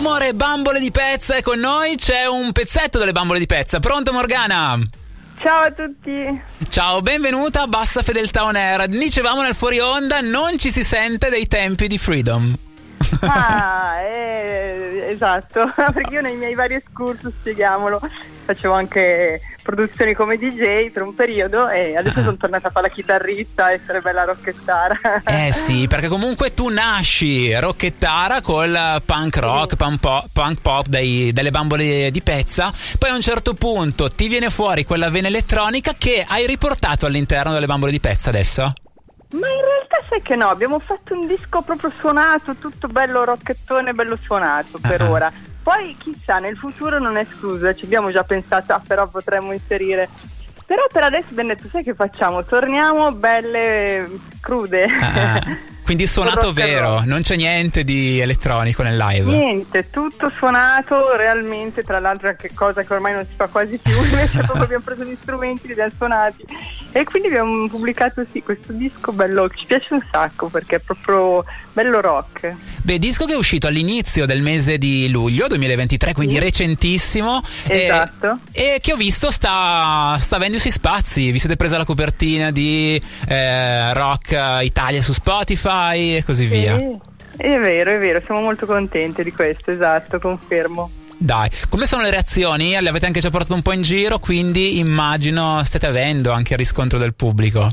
rumore bambole di pezza e con noi c'è un pezzetto delle bambole di pezza. Pronto Morgana? Ciao a tutti. Ciao, benvenuta a Bassa Fedeltà On Air. Dicevamo nel fuori onda, non ci si sente dei tempi di Freedom. Ah, eh, esatto, perché io nei miei vari excursus, spieghiamolo, facevo anche produzioni come DJ per un periodo e adesso sono tornata a fare la chitarrista a essere bella rockettara. Eh sì, perché comunque tu nasci rockettara col punk rock, punk pop, punk pop dei, delle bambole di pezza, poi a un certo punto ti viene fuori quella vena elettronica che hai riportato all'interno delle bambole di pezza adesso? Ma in realtà sai che no, abbiamo fatto un disco proprio suonato, tutto bello rockettone, bello suonato per Ah. ora. Poi chissà, nel futuro non è escluso, ci abbiamo già pensato, ah, però potremmo inserire. Però per adesso abbiamo detto, sai che facciamo? Torniamo belle crude. Ah, quindi suonato vero, non c'è niente di elettronico nel live. Niente, tutto suonato realmente, tra l'altro anche cosa che ormai non si fa quasi più, invece proprio abbiamo preso gli strumenti, li abbiamo suonati e quindi abbiamo pubblicato sì questo disco bello, ci piace un sacco perché è proprio bello rock. Beh, disco che è uscito all'inizio del mese di luglio 2023, quindi Sì. recentissimo. e- Esatto. E, che ho visto sta, sta avendo i suoi spazi. Vi siete presa la copertina di eh, Rock Italia su Spotify e così via. Sì, È vero, è vero, siamo molto contenti di questo, esatto, confermo. Dai, come sono le reazioni? Le avete anche già portato un po' in giro, quindi immagino state avendo anche il riscontro del pubblico.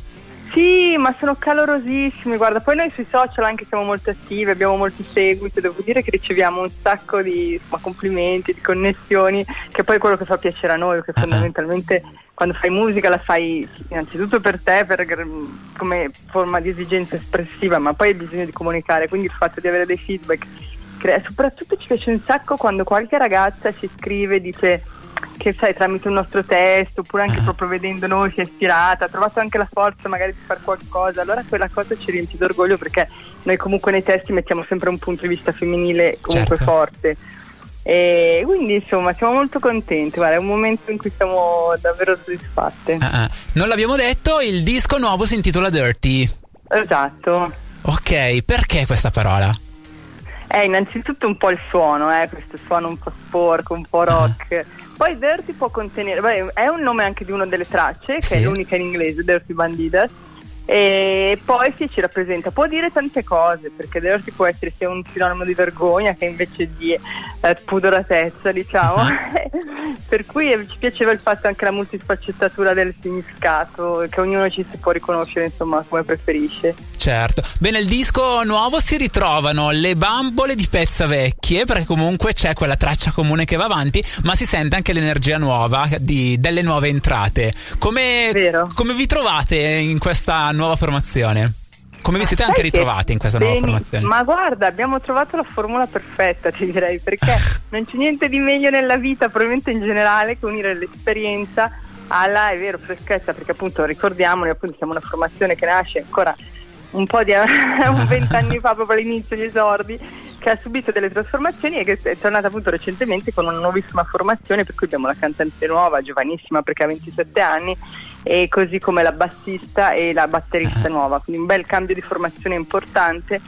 Sì, ma sono calorosissimi, guarda, poi noi sui social anche siamo molto attivi, abbiamo molto seguito, devo dire che riceviamo un sacco di insomma, complimenti, di connessioni, che poi è quello che fa piacere a noi, che Ah. fondamentalmente quando fai musica la fai innanzitutto per te, per, come forma di esigenza espressiva, ma poi hai bisogno di comunicare, quindi il fatto di avere dei feedback, crea- soprattutto ci piace un sacco quando qualche ragazza ci scrive e dice che sai tramite un nostro testo oppure anche Ah. proprio vedendo noi si è ispirata, ha trovato anche la forza magari di fare qualcosa, allora quella cosa ci riempie d'orgoglio perché noi comunque nei testi mettiamo sempre un punto di vista femminile comunque Certo. forte. E quindi insomma siamo molto contenti, guarda, è un momento in cui siamo davvero soddisfatte. Ah, ah. Non l'abbiamo detto, il disco nuovo si intitola Dirty. Esatto. Ok, perché questa parola? È innanzitutto un po' il suono, eh, questo suono un po' sporco, un po' rock. Poi Dirty può contenere, beh, è un nome anche di una delle tracce, che Sì. è l'unica in inglese, Dirty Bandidas. E poi sì, ci rappresenta, può dire tante cose, perché Dirty può essere sia un sinonimo di vergogna che invece di eh, pudoratezza, diciamo. per cui eh, ci piaceva il fatto anche la multisfaccettatura del significato, che ognuno ci si può riconoscere, insomma, come preferisce. Certo. Bene, il disco nuovo si ritrovano le bambole di pezza vecchie, perché comunque c'è quella traccia comune che va avanti, ma si sente anche l'energia nuova di- delle nuove entrate. Come, come vi trovate in questa nuova formazione? Come vi siete anche ritrovati in questa nuova formazione? Ma guarda, abbiamo trovato la formula perfetta, ti direi, perché non c'è niente di meglio nella vita, probabilmente in generale, che unire l'esperienza alla, è vero, freschezza, perché appunto ricordiamoli, appunto siamo una formazione che nasce ancora un po' di un vent'anni fa, proprio all'inizio gli esordi, che ha subito delle trasformazioni e che è tornata appunto recentemente con una nuovissima formazione, per cui abbiamo la cantante nuova, giovanissima perché ha 27 anni, e così come la bassista e la batterista nuova, quindi un bel cambio di formazione importante.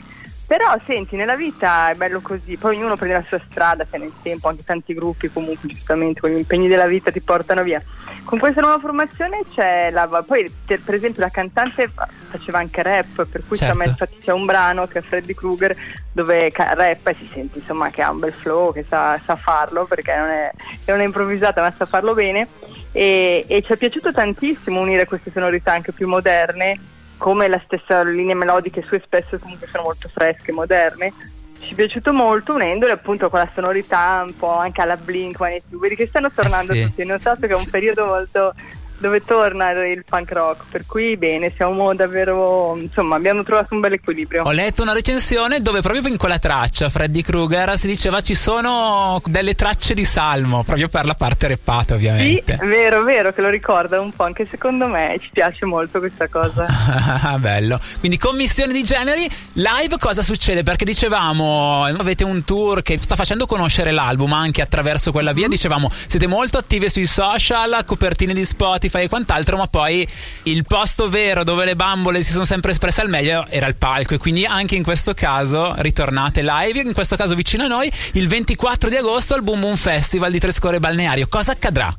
Però senti, nella vita è bello così, poi ognuno prende la sua strada, se nel tempo, anche tanti gruppi comunque giustamente con gli impegni della vita ti portano via. Con questa nuova formazione c'è la poi per, esempio la cantante fa- faceva anche rap, per cui Certo. ha messo c'è un brano che è Freddy Krueger dove ca- rap e si sente insomma che ha un bel flow, che sa, sa farlo perché non è, non è improvvisata ma sa farlo bene e, e ci è piaciuto tantissimo unire queste sonorità anche più moderne come la stessa linee melodiche sue spesso comunque sono molto fresche, moderne. Ci è piaciuto molto unendole appunto con la sonorità un po' anche alla Blink, vedi che stanno tornando Eh sì. tutti, hai notato che è un Sì. periodo molto dove torna il punk rock, per cui bene, siamo davvero, insomma, abbiamo trovato un bel equilibrio. Ho letto una recensione dove proprio in quella traccia, Freddy Krueger, si diceva ci sono delle tracce di salmo, proprio per la parte reppata Sì, ovviamente. vero, vero, che lo ricorda un po', anche secondo me ci piace molto questa cosa. Bello. Quindi commissione di generi, live cosa succede? Perché dicevamo, avete un tour che sta facendo conoscere l'album anche attraverso quella via, dicevamo, siete molto attive sui social, copertine di Spotify, Spotify e quant'altro, ma poi il posto vero dove le bambole si sono sempre espresse al meglio era il palco e quindi anche in questo caso ritornate live, in questo caso vicino a noi, il 24 di agosto al Boom Boom Festival di Trescore Balneario. Cosa accadrà?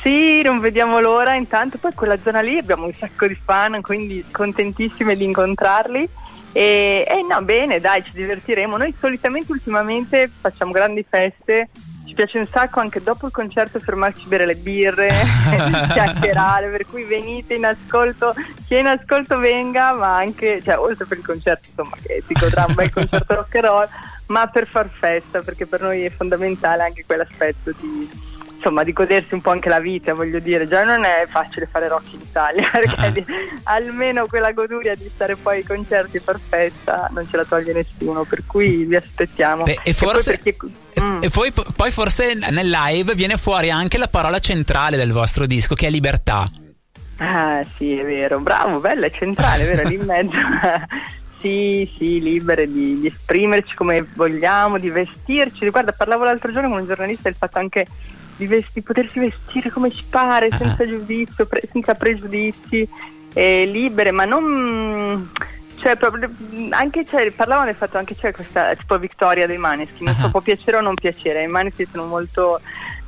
Sì, non vediamo l'ora, intanto poi quella zona lì abbiamo un sacco di fan, quindi contentissime di incontrarli. E, e no, bene, dai, ci divertiremo. Noi solitamente ultimamente facciamo grandi feste, ci piace un sacco anche dopo il concerto fermarci a bere le birre, chiacchierare, per cui venite in ascolto, chi è in ascolto venga, ma anche, cioè oltre per il concerto, insomma, che si godrà un bel concerto rock and roll, ma per far festa, perché per noi è fondamentale anche quell'aspetto di insomma di godersi un po' anche la vita, voglio dire, già non è facile fare rock in Italia, perché di, almeno quella goduria di stare poi ai concerti e far festa non ce la toglie nessuno, per cui vi aspettiamo. Beh, e, forse, e, poi perché, mm. e poi, poi forse nel live viene fuori anche la parola centrale del vostro disco, che è libertà. Ah sì, è vero, bravo, bella, è centrale, è vero, lì in mezzo. Sì, sì, libere di, di, esprimerci come vogliamo, di vestirci. Guarda, parlavo l'altro giorno con un giornalista del fatto anche di, vesti, potersi vestire come ci pare, senza giudizio, pre, senza pregiudizi, eh, libere, ma non cioè, proprio, anche cioè, parlavano del fatto anche c'è questa tipo vittoria dei Maneschi, non so, può piacere o non piacere, i Maneschi sono molto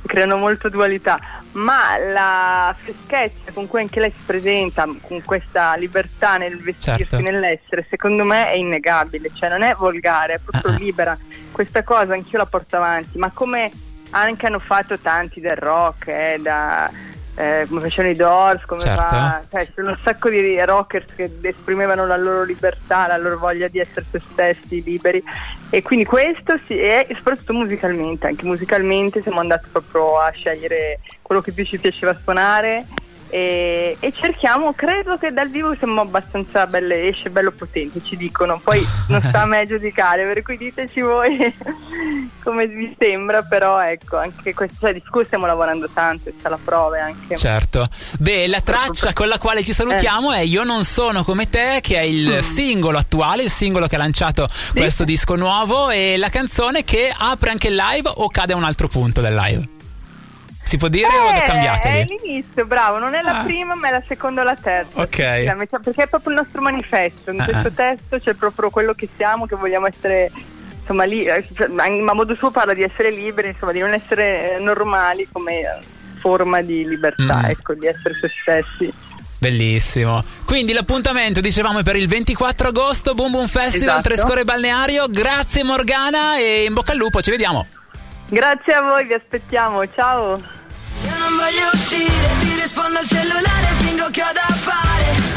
creano molto dualità, ma la freschezza con cui anche lei si presenta, con questa libertà nel vestirsi, certo. nell'essere, secondo me è innegabile, cioè non è volgare, è proprio libera. Questa cosa anch'io la porto avanti, ma come anche hanno fatto tanti del rock, eh, da, eh, come facevano i Doors, come certo. fa, cioè, c'è un sacco di rockers che esprimevano la loro libertà, la loro voglia di essere se stessi, liberi e quindi questo sì, e soprattutto musicalmente, anche musicalmente siamo andati proprio a scegliere quello che più ci piaceva suonare e, e, cerchiamo, credo che dal vivo siamo abbastanza belle, esce bello potente, ci dicono, poi non sta a me giudicare, per cui diteci voi come vi sembra, però ecco, anche questo, cioè, di cui stiamo lavorando tanto, sta la prova anche. Certo. Beh, la traccia con la quale ci salutiamo eh. è Io non sono come te, che è il mm. singolo attuale, il singolo che ha lanciato sì. questo disco nuovo e la canzone che apre anche il live o cade a un altro punto del live? Si può dire eh, o cambiateli? È l'inizio, bravo, non è la ah. prima ma è la seconda o la terza. Ok. Perché è proprio il nostro manifesto, in uh-huh. questo testo c'è proprio quello che siamo, che vogliamo essere insomma lì, eh, cioè, ma modo suo parla di essere liberi, insomma di non essere normali come forma di libertà, mm. ecco, di essere se stessi. Bellissimo. Quindi l'appuntamento, dicevamo, è per il 24 agosto, Boom Boom Festival, esatto. Trescore Balneario. Grazie Morgana e in bocca al lupo, ci vediamo. Grazie a voi, vi aspettiamo, ciao. Io non voglio uscire, ti rispondo al cellulare, fingo che ho da fare